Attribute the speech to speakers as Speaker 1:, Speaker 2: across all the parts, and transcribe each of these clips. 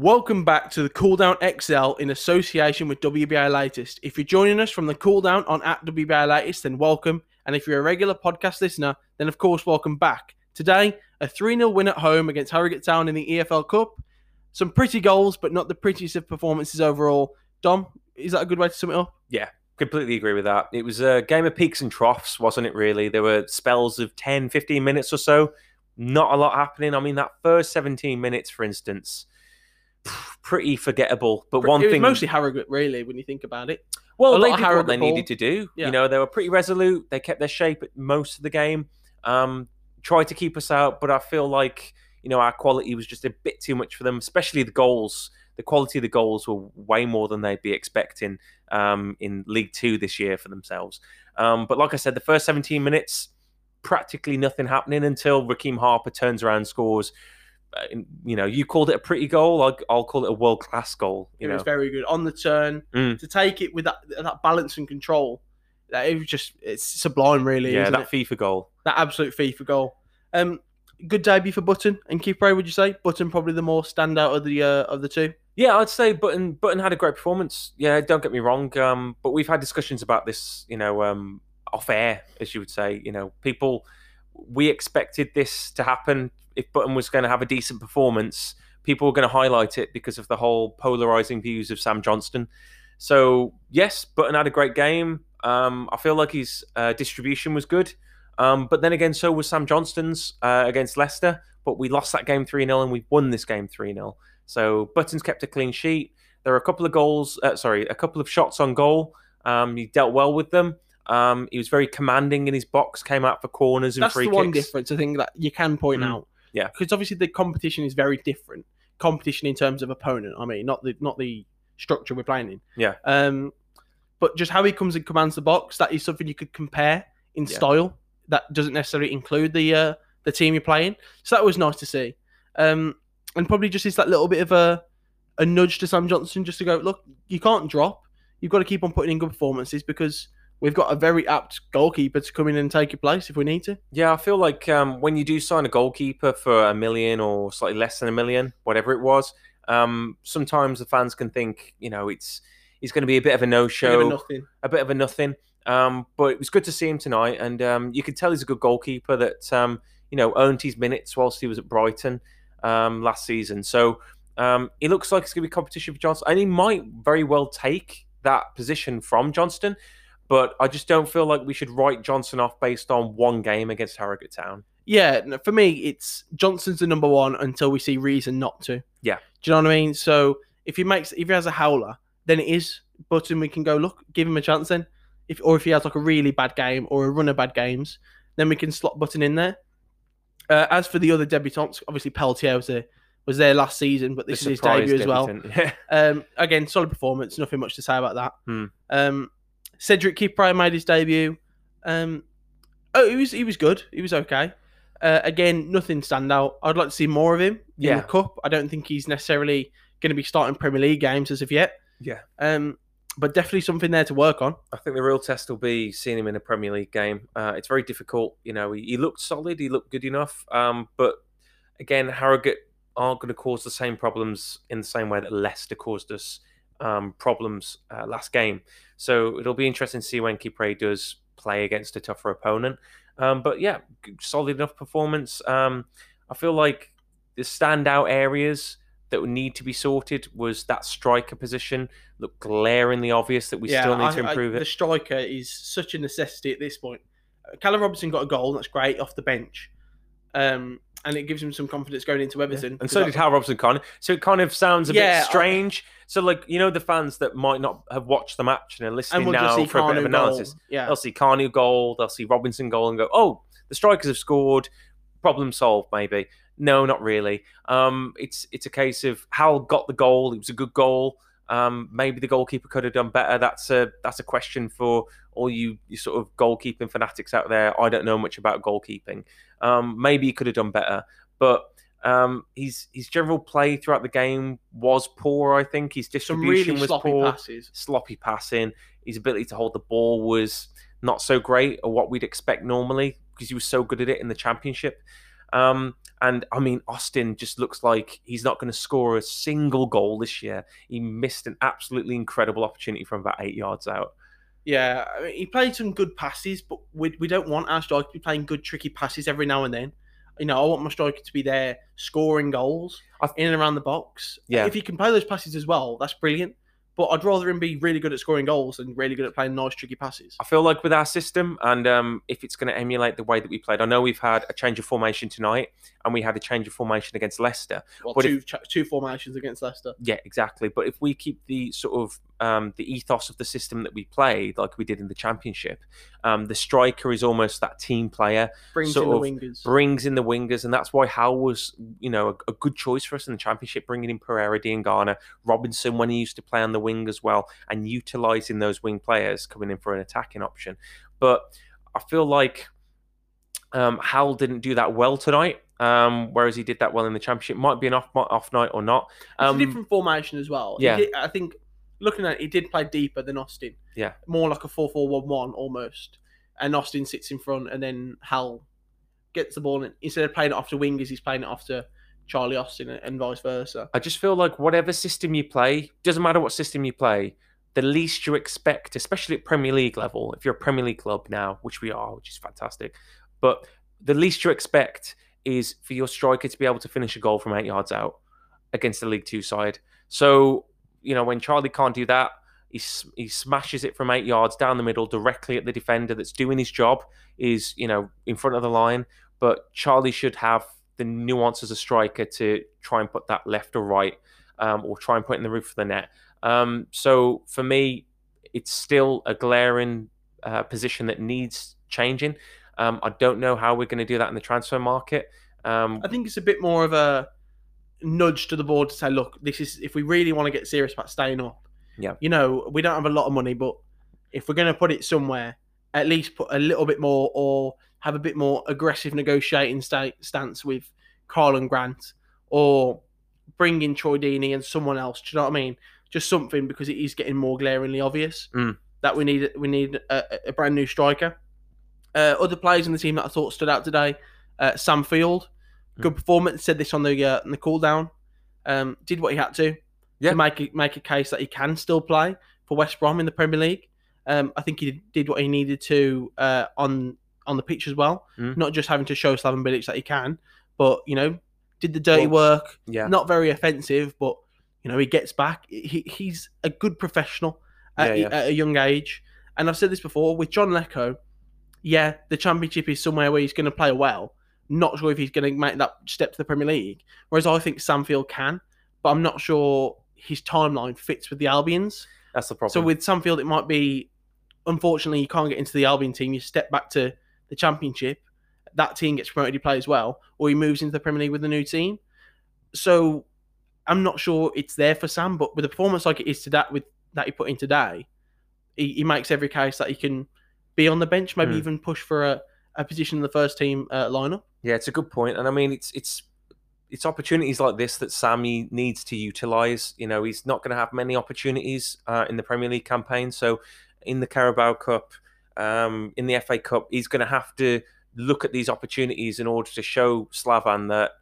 Speaker 1: Welcome back to the Cooldown XL in association with WBA Latest. If you're joining us from the Cooldown on at WBA Latest, then welcome. And if you're a regular podcast listener, then of course, welcome back. Today, a 3 0 win at home against Harrogate Town in the EFL Cup. Some pretty goals, but not the prettiest of performances overall. Dom, is that a good way to sum it up?
Speaker 2: Yeah, completely agree with that. It was a game of peaks and troughs, wasn't it, really? There were spells of 10, 15 minutes or so. Not a lot happening. I mean, that first 17 minutes, for instance, pretty forgettable. But one thing.
Speaker 1: mostly Harrogate, really, when you think about it.
Speaker 2: Well, they did what they
Speaker 1: ball.
Speaker 2: needed to do.
Speaker 1: Yeah.
Speaker 2: You know, they were pretty resolute. They kept their shape at most of the game. Um, tried to keep us out, but I feel like you know our quality was just a bit too much for them, especially the goals. The quality of the goals were way more than they'd be expecting um, in League Two this year for themselves. Um, but like I said, the first 17 minutes, practically nothing happening until Rekeem Harper turns around and scores. Uh, you know, you called it a pretty goal. I'll, I'll call it a world class goal.
Speaker 1: It
Speaker 2: You know,
Speaker 1: was very good on the turn
Speaker 2: Mm.
Speaker 1: to take it with that that balance and control. That it was just it's sublime, really.
Speaker 2: yeah, that
Speaker 1: it?
Speaker 2: FIFA goal.
Speaker 1: that absolute FIFA goal. Um, good debut for Button and Kipre, would you say? Button probably the more standout of the uh, of the two.
Speaker 2: Yeah, I'd say Button Button had a great performance. Yeah, don't get me wrong. Um, but we've had discussions about this, you know, um, off air, as you would say. You know, people we expected this to happen. If Button was going to have a decent performance, people were going to highlight it because of the whole polarizing views of Sam Johnstone. So yes, Button had a great game. Um, I feel like his uh, distribution was good. Um, but then again, so was Sam Johnstone's uh, against Leicester. But we lost that game 3 0 and we won this game 3 0. So Buttons kept a clean sheet. There are a couple of goals, uh, sorry, a couple of shots on goal. Um, he dealt well with them. Um, he was very commanding in his box, came out for corners and
Speaker 1: That's
Speaker 2: free
Speaker 1: the
Speaker 2: kicks.
Speaker 1: one difference I think that you can point
Speaker 2: Mm.
Speaker 1: out.
Speaker 2: Yeah.
Speaker 1: because obviously the competition is very different. Competition in terms of opponent. I mean, not the not the structure we're playing in.
Speaker 2: Yeah.
Speaker 1: Um, but just how he comes and commands the box, that is something you could compare in
Speaker 2: Yeah.
Speaker 1: style. That doesn't necessarily include the uh, the team you're playing. So that was nice to see. Um, and probably just is that little bit of a a nudge to Sam Johnson just to go, look, you can't drop. You've got to keep on putting in good performances because we've got a very apt goalkeeper to come in and take your place if we need to.
Speaker 2: Yeah, I feel like um, when you do sign a goalkeeper for a million or slightly less than a million, whatever it was, um, sometimes the fans can think, you know, it's he's going to be a bit of a
Speaker 1: Bit of a
Speaker 2: no-show,
Speaker 1: nothing.
Speaker 2: a bit of a nothing. Um, but it was good to see him tonight, and um, you could tell he's a good goalkeeper that um, you know earned his minutes whilst he was at Brighton um, last season. So um, it looks like it's going to be competition for Johnstone, and he might very well take that position from Johnstone. But I just don't feel like we should write Johnson off based on one game against Harrogate Town.
Speaker 1: Yeah, for me, it's Johnson's the number one until we see reason not to.
Speaker 2: Yeah.
Speaker 1: Do you know what I mean? So if he makes, if he has a howler, then it is Button. We can go look, give him a chance then. If or if he has like a really bad game or a run of bad games, then we can slot Button in there. Uh, as for the other debutants, obviously Peltier was there, was there last season, but this
Speaker 2: The
Speaker 1: is his debut as well. Um, again, solid performance. Nothing much to say about that.
Speaker 2: Hmm.
Speaker 1: Um, Cedric Kipre made his debut. Um, oh, he was he was good. He was okay. Uh, again, nothing stand out. I'd like to see more of him in the cup. I don't think he's necessarily going to be starting Premier League games as of yet.
Speaker 2: Yeah.
Speaker 1: Um, but definitely something there to work on.
Speaker 2: I think the real test will be seeing him in a Premier League game. Uh, it's very difficult. You know, he, he looked solid, he looked good enough. Um, but again, Harrogate aren't going to cause the same problems in the same way that Leicester caused us um, problems uh, last game. So it'll be interesting to see when Kipre does play against a tougher opponent. Um, but yeah, solid enough performance. Um, I feel like the standout areas that would need to be sorted was that striker position. Looked glaringly obvious that we still need
Speaker 1: I-
Speaker 2: to
Speaker 1: I-
Speaker 2: it.
Speaker 1: The striker is such a necessity at this point. Uh, Callum Robinson got a goal. That's great off the bench. Um, and it gives him some confidence going into Everton.
Speaker 2: And so did Hal Robson of. So it kind of sounds a
Speaker 1: Yeah,
Speaker 2: bit strange. so like you know the fans that might not have watched the match and are listening
Speaker 1: and we'll
Speaker 2: now for a bit of analysis.
Speaker 1: goal. Yeah.
Speaker 2: They'll see Kanu goal, they'll see Robinson goal and go, "Oh, the strikers have scored. Problem solved maybe." No, not really. Um, it's it's a case of Hal got the goal. It was a good goal. Um, maybe the goalkeeper could have done better. That's a that's a question for all you, you sort of goalkeeping fanatics out there. I don't know much about goalkeeping. Um, maybe he could have done better, but um, his his general play throughout the game was poor. I think his distribution
Speaker 1: really
Speaker 2: was
Speaker 1: sloppy
Speaker 2: poor
Speaker 1: passes.
Speaker 2: sloppy passing. His ability to hold the ball was not so great, or what we'd expect normally, because he was so good at it in the championship. Um, and I mean, Austin just looks like he's not going to score a single goal this year. He missed an absolutely incredible opportunity from about eight yards out.
Speaker 1: Yeah, I mean, he played some good passes, but we, we don't want our striker to be playing good, tricky passes every now and then. You know, I want my striker to be there scoring goals
Speaker 2: th-
Speaker 1: in and around the box.
Speaker 2: Yeah.
Speaker 1: If he can play those passes as well, that's brilliant. But I'd rather him be really good at scoring goals than really good at playing nice, tricky passes.
Speaker 2: I feel like with our system, and um, if it's going to emulate the way that we played, I know we've had a change of formation tonight, and we had a change of formation against Leicester.
Speaker 1: Well,
Speaker 2: But
Speaker 1: two, ch- two formations against Leicester.
Speaker 2: Yeah, exactly. But if we keep the sort of um, the ethos of the system that we played, like we did in the championship, um, the striker is almost that team player,
Speaker 1: Brings
Speaker 2: Sort
Speaker 1: in the wingers.
Speaker 2: brings in the wingers, and that's why Hal was, you know, a, a good choice for us in the championship, bringing in Pereira, Diangana, Robinson when he used to play on the wing as well, and utilising those wing players coming in for an attacking option. But I feel like um, Hal didn't do that well tonight. Um, whereas he did that well in the championship. Might be an off off night or not.
Speaker 1: It's
Speaker 2: Um,
Speaker 1: a different formation as well.
Speaker 2: Yeah.
Speaker 1: I think looking at it, he did play deeper than Austin.
Speaker 2: Yeah.
Speaker 1: More like a 4 4 1 1 almost. And Austin sits in front, and then Hal gets the ball. And instead of playing it off to wingers, he's playing it off to Charlie Austin and, vice versa.
Speaker 2: I just feel like whatever system you play, doesn't matter what system you play, the least you expect, especially at Premier League level, if you're a Premier League club now, which we are, which is fantastic, but the least you expect is for your striker to be able to finish a goal from eight yards out against the League Two side. So, you know, when Charlie can't do that, he, he smashes it from eight yards down the middle directly at the defender that's doing his job, is, you know, in front of the line. But Charlie should have the nuance as a striker to try and put that left or right um, or try and put in the roof of the net. Um, so for me, it's still a glaring uh, position that needs changing. Um, I don't know how we're going to do that in the transfer market. Um,
Speaker 1: I think it's a bit more of a nudge to the board to say, look, this is if we really want to get serious about staying up.
Speaker 2: Yeah.
Speaker 1: You know, we don't have a lot of money, but if we're going to put it somewhere, at least put a little bit more or have a bit more aggressive negotiating sta- stance with Karlan Grant or bring in Troy Deeney and someone else. Do you know what I mean? Just something because it is getting more glaringly obvious
Speaker 2: Mm.
Speaker 1: that we need we need a, a brand new striker. Uh, other players in the team that I thought stood out today, uh, Sam Field, good performance. Said this on the uh, on the cool down. Um, did what he had to
Speaker 2: Yeah.
Speaker 1: to make a, make a case that he can still play for West Brom in the Premier League. Um, I think he did, what he needed to uh, on on the pitch as well.
Speaker 2: Mm.
Speaker 1: Not just having to show Slaven Bilic that he can, but you know, did the dirty
Speaker 2: Well,
Speaker 1: work.
Speaker 2: yeah.
Speaker 1: Not very offensive, but you know, he gets back. He, he's a good professional at,
Speaker 2: Yeah, yeah.
Speaker 1: at a young age. And I've said this before with John Leko. Yeah, the Championship is somewhere where he's going to play well. Not sure if he's going to make that step to the Premier League. Whereas I think Sam Field can, but I'm not sure his timeline fits with the Albions.
Speaker 2: That's the problem.
Speaker 1: So with Sam Field, it might be, unfortunately, you can't get into the Albion team. You step back to the Championship. That team gets promoted, he plays well, or he moves into the Premier League with a new team. So I'm not sure it's there for Sam, but with a performance like it is to that with that he put in today, he, he makes every case that he can be on the bench, maybe
Speaker 2: Hmm.
Speaker 1: even push for a, a position in the first team uh, lineup.
Speaker 2: Yeah, it's a good point, and I mean, it's it's it's opportunities like this that Sammy needs to utilize. You know, he's not going to have many opportunities uh, in the Premier League campaign. So, in the Carabao Cup, um, in the FA Cup, he's going to have to look at these opportunities in order to show Slaven that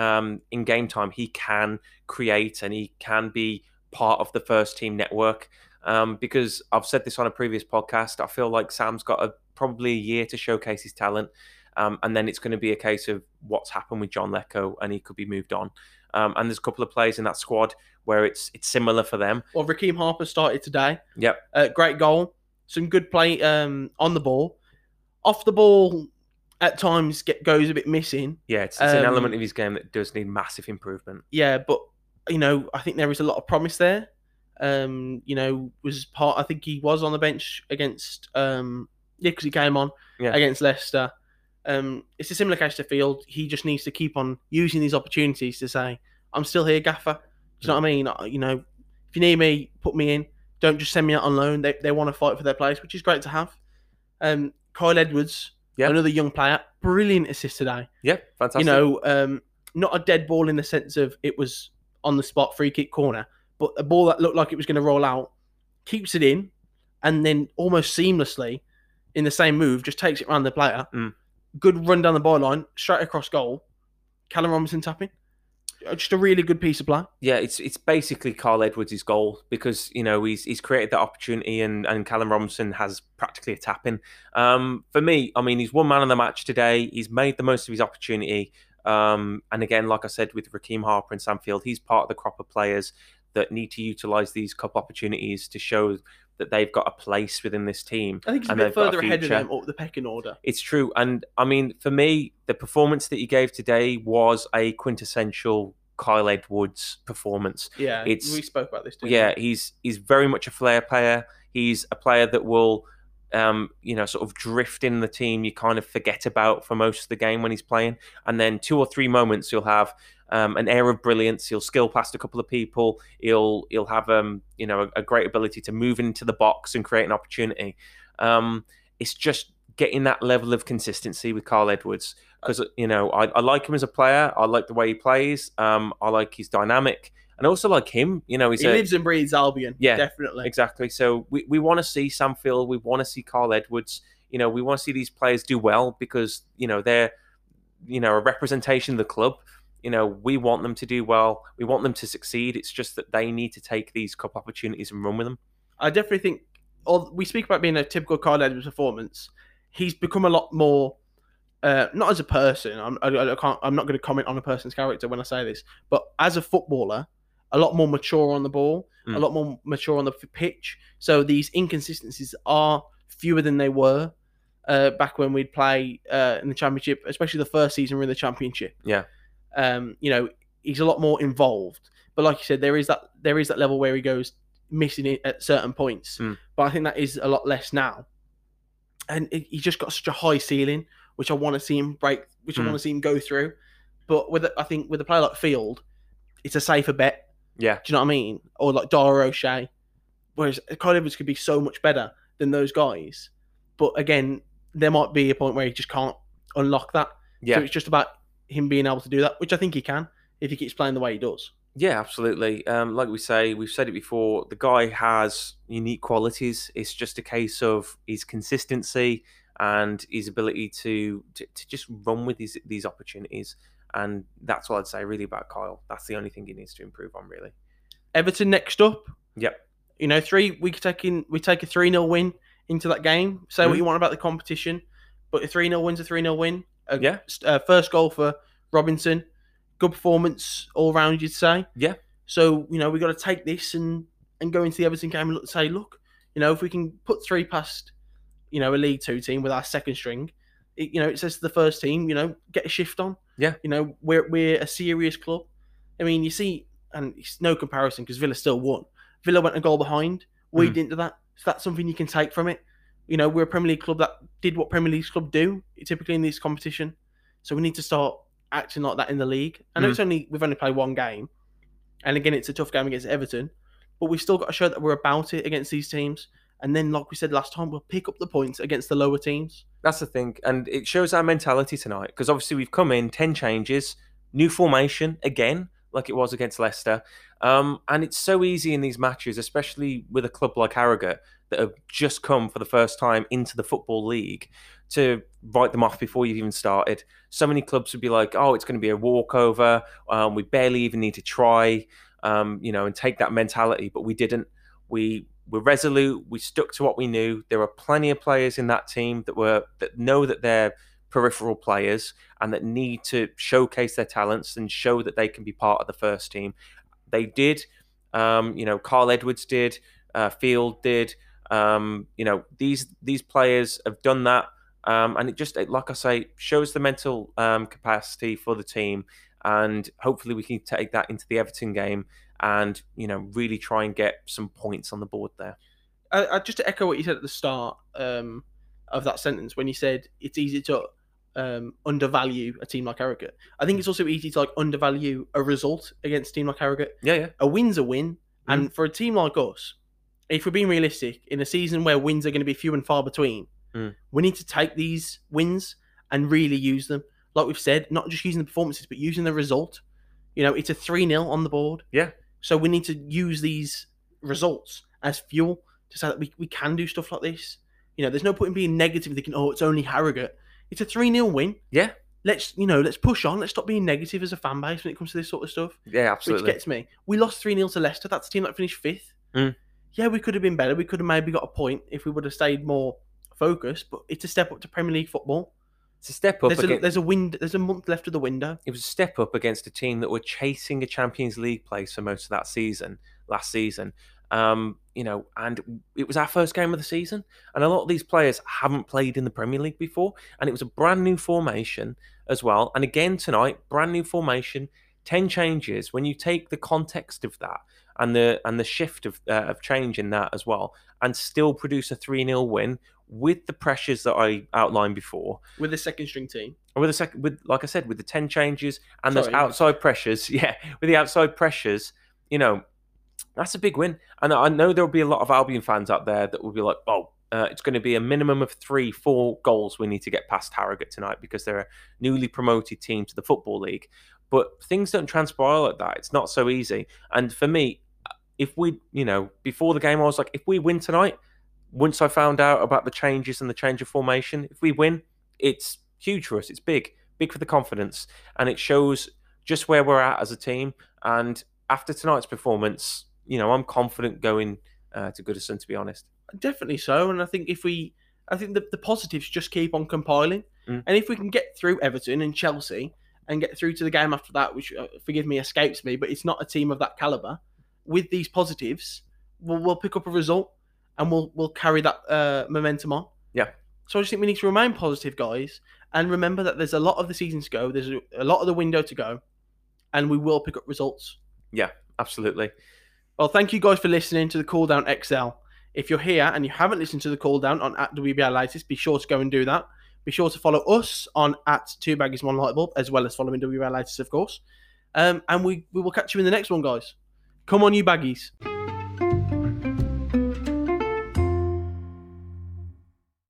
Speaker 2: um, in game time he can create and he can be part of the first team network. Um, because I've said this on a previous podcast, I feel like Sam's got a, probably a year to showcase his talent. Um, and then it's going to be a case of what's happened with John Leko, and he could be moved on. Um, and there's a couple of players in that squad where it's it's similar for them.
Speaker 1: Well, Rekeem Harper started today.
Speaker 2: Yep.
Speaker 1: Uh, great goal. Some good play um, on the ball. Off the ball, at times get goes a bit missing.
Speaker 2: Yeah, it's, it's an
Speaker 1: Um,
Speaker 2: element of his game that does need massive improvement.
Speaker 1: Yeah, but you know, I think there is a lot of promise there. Um, you know, was part. I think he was on the bench against. Yeah, because he came on
Speaker 2: Yeah.
Speaker 1: against Leicester. Um, it's a similar case to Field. He just needs to keep on using these opportunities to say, "I'm still here, Gaffer." Do you know what I mean? You know, if you need me, put me in. Don't just send me out on loan. They, they want to fight for their place, which is great to have. Um, Kyle Edwards,
Speaker 2: Yeah.
Speaker 1: another young player, brilliant assist today
Speaker 2: Yeah, fantastic.
Speaker 1: you know, um, not a dead ball in the sense of it was on the spot free kick corner, but a ball that looked like it was going to roll out, keeps it in, and then almost seamlessly in the same move just takes it around the player.
Speaker 2: Mm.
Speaker 1: Good run down the byline, straight across goal. Callum Robinson tapping. Uh, Just a really good piece of play.
Speaker 2: Yeah, it's it's basically Carl Edwards' goal because you know he's he's created that opportunity and and Callum Robinson has practically a tap in. Um, for me, I mean, he's one man of the match today. He's made the most of his opportunity. Um, and again, like I said with Rekeem Harper and Sam Field, he's part of the crop of players that need to utilise these cup opportunities to show that they've got a place within this team.
Speaker 1: I think he's a
Speaker 2: And
Speaker 1: bit
Speaker 2: they've a
Speaker 1: further ahead of them up the pecking order.
Speaker 2: It's true. And I mean, for me, the performance that he gave today was a quintessential Kyle Edwards performance.
Speaker 1: Yeah,
Speaker 2: It's-
Speaker 1: we spoke about this.
Speaker 2: Yeah, he's he's very much a flair player. He's a player that will, um, you know, sort of drifting the team. You kind of forget about for most of the game when he's playing, and then two or three moments you'll have um, an air of brilliance. He'll skill past a couple of people. He'll he'll have um, you know, a, a great ability to move into the box and create an opportunity. Um, it's just getting that level of consistency with Carl Edwards because you know I, I like him as a player. I like the way he plays. Um, I like his dynamic, and also like him. You know, he's
Speaker 1: he
Speaker 2: a,
Speaker 1: lives and breathes Albion.
Speaker 2: Yeah,
Speaker 1: definitely.
Speaker 2: Exactly. So we, we want to see Sam Field. We want to see Carl Edwards. You know, we want to see these players do well because you know they're you know a representation of the club. You know, we want them to do well. We want them to succeed. It's just that they need to take these cup opportunities and run with them.
Speaker 1: I definitely think. Or we speak about being a typical Carl Edwards performance. He's become a lot more. Uh, not as a person. I'm, I, I can't. I'm not going to comment on a person's character when I say this, but as a footballer, a lot more mature on the ball, a
Speaker 2: Mm.
Speaker 1: lot more mature on the pitch. So these inconsistencies are fewer than they were uh, back when we'd play uh, in the championship, especially the first season we we're in the championship.
Speaker 2: Yeah.
Speaker 1: Um, you know, he's a lot more involved. But like you said, there is that there is that level where he goes missing it at certain points.
Speaker 2: Mm.
Speaker 1: But I think that is a lot less now. And it, he's just got such a high ceiling, which I want to see him break, which I
Speaker 2: Mm.
Speaker 1: want to see him go through. But with a- I think with a player like Field, it's a safer bet.
Speaker 2: Yeah.
Speaker 1: Do you know what I mean? Or like Dara O'Shea. Whereas Kyle Edwards could be so much better than those guys. But again, there might be a point where he just can't unlock that.
Speaker 2: Yeah.
Speaker 1: So it's just about him being able to do that, which I think he can if he keeps playing the way he does.
Speaker 2: Yeah, absolutely. Um, like we say, we've said it before. The guy has unique qualities. It's just a case of his consistency and his ability to to, to just run with these these opportunities. And that's what I'd say really about Kyle. That's the only thing he needs to improve on, really.
Speaker 1: Everton next up.
Speaker 2: Yep.
Speaker 1: You know, three we take in we take a three 0 win into that game. Say what
Speaker 2: Mhm.
Speaker 1: you want about the competition, but a three 0 win's a three 0 win.
Speaker 2: Yeah.
Speaker 1: Uh, first goal for Robinson. Good performance all round, you'd say.
Speaker 2: Yeah.
Speaker 1: So you know we got to take this and and go into the Everton game and look, say, look, you know, if we can put three past, you know, a League Two team with our second string, it, you know, it says to the first team, you know, get a shift on.
Speaker 2: Yeah.
Speaker 1: You know, we're we're a serious club. I mean, you see, and it's no comparison because Villa still won. Villa went a goal behind. We
Speaker 2: Mm.
Speaker 1: didn't do that. So that's something you can take from it. You know, we're a Premier League club that did what Premier League club do typically in this competition. So we need to start acting like that in the league. I know
Speaker 2: Mm.
Speaker 1: it's only we've only played one game, and again it's a tough game against Everton, but we've still got to show that we're about it against these teams. And then, like we said last time, we'll pick up the points against the lower teams.
Speaker 2: That's the thing, and it shows our mentality tonight because obviously we've come in ten changes, new formation again, like it was against Leicester, um, and it's so easy in these matches, especially with a club like Harrogate that have just come for the first time into the football league, to write them off before you've even started. So many clubs would be like, "Oh, it's going to be a walkover. Um, we barely even need to try." Um, you know, and take that mentality, but we didn't. We were resolute. We stuck to what we knew. There are plenty of players in that team that were that know that they're peripheral players and that need to showcase their talents and show that they can be part of the first team. They did. Um, you know, Carl Edwards did. Uh, Field did. Um, you know, these these players have done that, um, and it just, like I say, shows the mental um, capacity for the team. And hopefully, we can take that into the Everton game and you know really try and get some points on the board there.
Speaker 1: I, I, just to echo what you said at the start um, of that sentence when you said it's easy to um, undervalue a team like Harrogate. I think it's also easy to like undervalue a result against a team like Harrogate.
Speaker 2: Yeah, yeah,
Speaker 1: A win's a win, and for a team like us, if we're being realistic, in a season where wins are going to be few and far between,
Speaker 2: Mm.
Speaker 1: we need to take these wins and really use them. Like we've said, not just using the performances, but using the result. You know, it's a 3 0 on the board.
Speaker 2: Yeah.
Speaker 1: So we need to use these results as fuel to say that we, we can do stuff like this. You know, there's no point in being negative thinking, oh, it's only Harrogate. It's a 3 0 win.
Speaker 2: Yeah.
Speaker 1: let's you know let's push on. Let's stop being negative as a fan base when it comes to this sort of stuff.
Speaker 2: Yeah, absolutely.
Speaker 1: Which gets me. We lost three 0 to Leicester. That's a team that finished fifth.
Speaker 2: Mm.
Speaker 1: Yeah, we could have been better. We could have maybe got a point if we would have stayed more focused. But it's a step up to Premier League football.
Speaker 2: It's a step up
Speaker 1: There's a, there's a wind. There's a month left of the window.
Speaker 2: it was a step up against a team that were chasing a Champions League place for most of that season, last season. Um, you know, and it was our first game of the season, and a lot of these players haven't played in the Premier League before, and it was a brand new formation as well. And again tonight, brand new formation, ten changes. When you take the context of that and the and the shift of uh, of change in that as well, and still produce a three 0 win with the pressures that I outlined before,
Speaker 1: with the second string team.
Speaker 2: or with the second, with like I said, with the ten changes and those
Speaker 1: Sorry, yeah.
Speaker 2: outside pressures, yeah, with the outside pressures, you know, that's a big win. And I know there'll be a lot of Albion fans out there that will be like, "Oh, uh, it's going to be a minimum of three, four goals we need to get past Harrogate tonight because they're a newly promoted team to the football league." But things don't transpire like that. It's not so easy. And for me, if we, you know, before the game, I was like, if we win tonight, once I found out about the changes and the change of formation, if we win, it's huge for us. It's big, big for the confidence, and it shows just where we're at as a team. And after tonight's performance, you know, I'm confident going uh, to Goodison. To be honest,
Speaker 1: Definitely so. And I think if we, I think the, the positives just keep on compiling.
Speaker 2: Mm.
Speaker 1: And if we can get through Everton and Chelsea and get through to the game after that, which, uh, forgive me, escapes me, but it's not a team of that caliber, with these positives, we'll, we'll pick up a result and we'll, we'll carry that uh, momentum on.
Speaker 2: Yeah.
Speaker 1: So I just think we need to remain positive, guys, and remember that there's a lot of the season to go. There's a, lot of the window to go, and we will pick up results.
Speaker 2: Yeah, absolutely.
Speaker 1: Well, thank you guys for listening to the Cool Down XL. If you're here and you haven't listened to the Cool Down on at WBA Latest, be sure to go and do that. Be sure to follow us on at Two Baggies One Light Bulb, as well as following WBA Latest, of course. Um, and we, we will catch you in the next one, guys. Come on, you baggies.